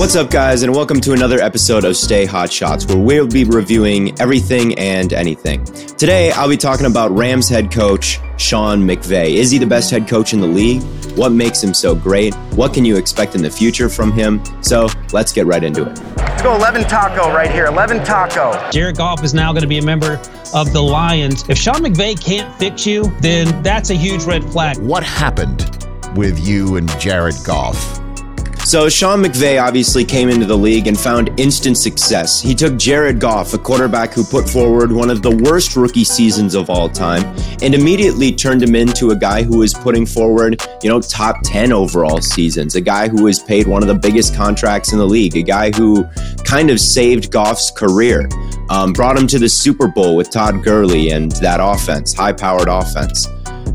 What's up, guys, and welcome to another episode of Stay Hot Shots, where we'll be reviewing everything and anything. Today, I'll be talking about Rams head coach Sean McVay. Is he the best head coach in the league? What makes him so great? What can you expect in the future from him? So let's get right into it. Let's go 11 taco right here. 11 taco. Jared Goff is now going to be a member of the Lions. If Sean McVay can't fix you, then that's a huge red flag. What happened with you and Jared Goff? So, Sean McVay obviously came into the league and found instant success. He took Jared Goff, a quarterback who put forward one of the worst rookie seasons of all time, and immediately turned him into a guy who was putting forward, you know, top 10 overall seasons, a guy who was paid one of the biggest contracts in the league, a guy who kind of saved Goff's career, um, brought him to the Super Bowl with Todd Gurley and that offense, high powered offense.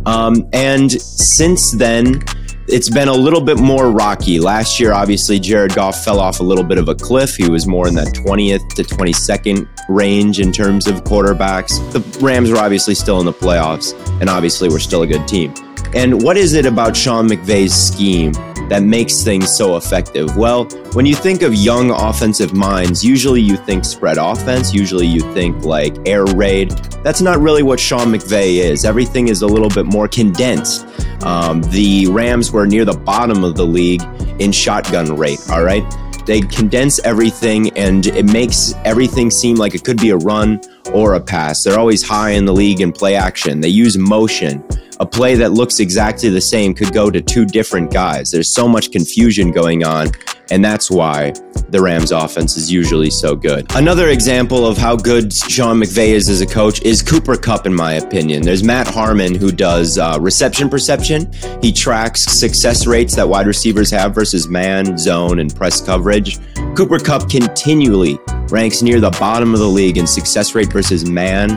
Um, and since then, it's been a little bit more rocky. Last year, obviously, Jared Goff fell off a little bit of a cliff. He was more in that 20th to 22nd range in terms of quarterbacks. The Rams were obviously still in the playoffs, and obviously, we're still a good team. And what is it about Sean McVay's scheme that makes things so effective? Well, when you think of young offensive minds, usually you think spread offense, usually you think like air raid. That's not really what Sean McVay is. Everything is a little bit more condensed. Um, the Rams were near the bottom of the league in shotgun rate, all right? They condense everything and it makes everything seem like it could be a run or a pass. They're always high in the league in play action. They use motion a play that looks exactly the same could go to two different guys. There's so much confusion going on, and that's why the Rams offense is usually so good. Another example of how good Sean McVay is as a coach is Cooper Kupp, in my opinion. There's Matt Harmon who does uh, reception perception. He tracks success rates that wide receivers have versus man, zone, and press coverage. Cooper Kupp continually ranks near the bottom of the league in success rate versus man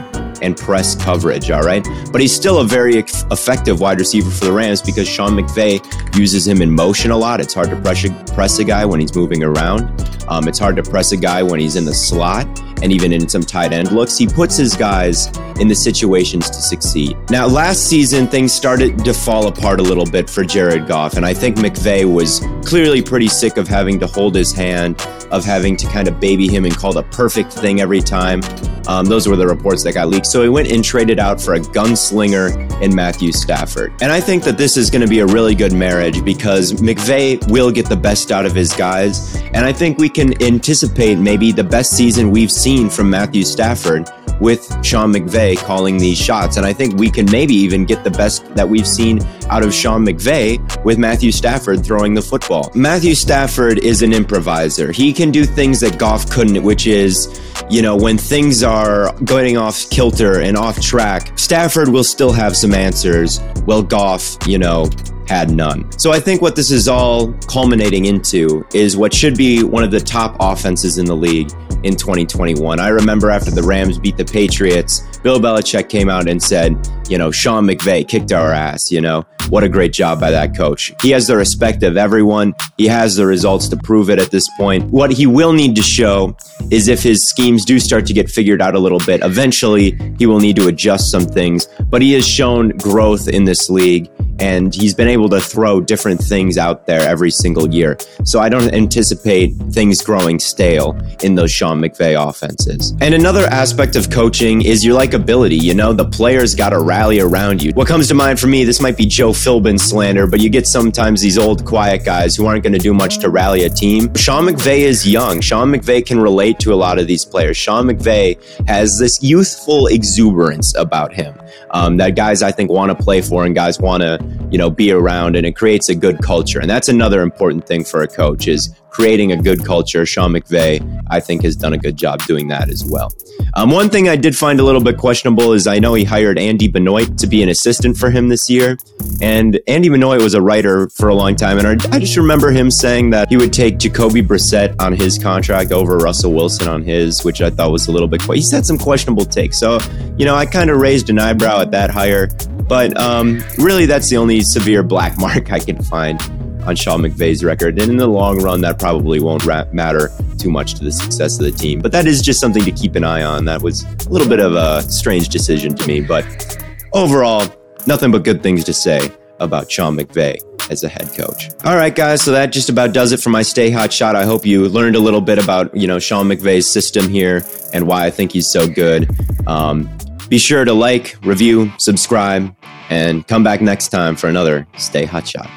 and press coverage, all right? But he's still a very effective wide receiver for the Rams because Sean McVay uses him in motion a lot. It's hard to press a, press a guy when he's moving around. Um, it's hard to press a guy when he's in the slot and even in some tight end looks. He puts his guys in the situations to succeed. Now, last season, things started to fall apart a little bit for Jared Goff, and I think McVay was clearly pretty sick of having to hold his hand, of having to kind of baby him and call the perfect thing every time. Um, those were the reports that got leaked. So he went and traded out for a gunslinger in Matthew Stafford. And I think that this is going to be a really good marriage because McVay will get the best out of his guys. And I think we can anticipate maybe the best season we've seen from Matthew Stafford with Sean McVay calling these shots. And I think we can maybe even get the best that we've seen out of Sean McVay with Matthew Stafford throwing the football. Matthew Stafford is an improviser. He can do things that Goff couldn't, which is, you know, when things are going off kilter and off track, Stafford will still have some answers. Well, Goff, you know, had none. So I think what this is all culminating into is what should be one of the top offenses in the league in 2021. I remember after the Rams beat the Patriots, Bill Belichick came out and said, you know, Sean McVay kicked our ass, you know. What a great job by that coach. He has the respect of everyone. He has the results to prove it at this point. What he will need to show is if his schemes do start to get figured out a little bit, eventually he will need to adjust some things. But he has shown growth in this league and he's been able to throw different things out there every single year. So I don't anticipate things growing stale in those Sean McVay offenses. And another aspect of coaching is your likability. You know, the players got to rally around you. What comes to mind for me, this might be Joe Philbin slander, but you get sometimes these old quiet guys who aren't going to do much to rally a team. Sean McVay is young. Sean McVay can relate to a lot of these players. Sean McVay has this youthful exuberance about him um, that guys I think want to play for and guys want to you know be around, and it creates a good culture. And that's another important thing for a coach is creating a good culture. Sean McVay, I think, has done a good job doing that as well. Um, one thing I did find a little bit questionable is I know he hired Andy Benoit to be an assistant for him this year. And Andy Benoit was a writer for a long time. And I just remember him saying that he would take Jacoby Brissett on his contract over Russell Wilson on his, which I thought was a little bit, he said some questionable takes. So, you know, I kind of raised an eyebrow at that hire. But um, really, that's the only severe black mark I can find on Sean McVay's record. And in the long run, that probably won't matter too much to the success of the team. But that is just something to keep an eye on. That was a little bit of a strange decision to me. But overall, nothing but good things to say about Sean McVay as a head coach. All right, guys. So that just about does it for my Stay Hot Shot. I hope you learned a little bit about, you know, Sean McVay's system here and why I think he's so good. Um, be sure to like, review, subscribe, and come back next time for another Stay Hot Shot.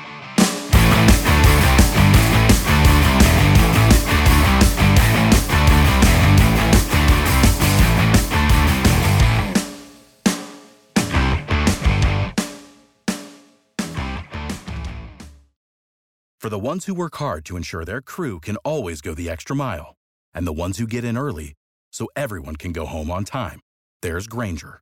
For the ones who work hard to ensure their crew can always go the extra mile, and the ones who get in early so everyone can go home on time, there's Grainger,